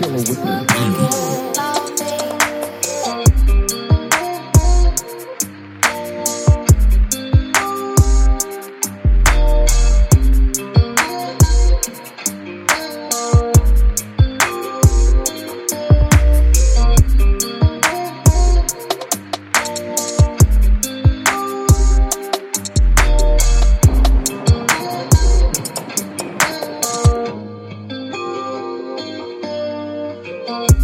killer with Oh,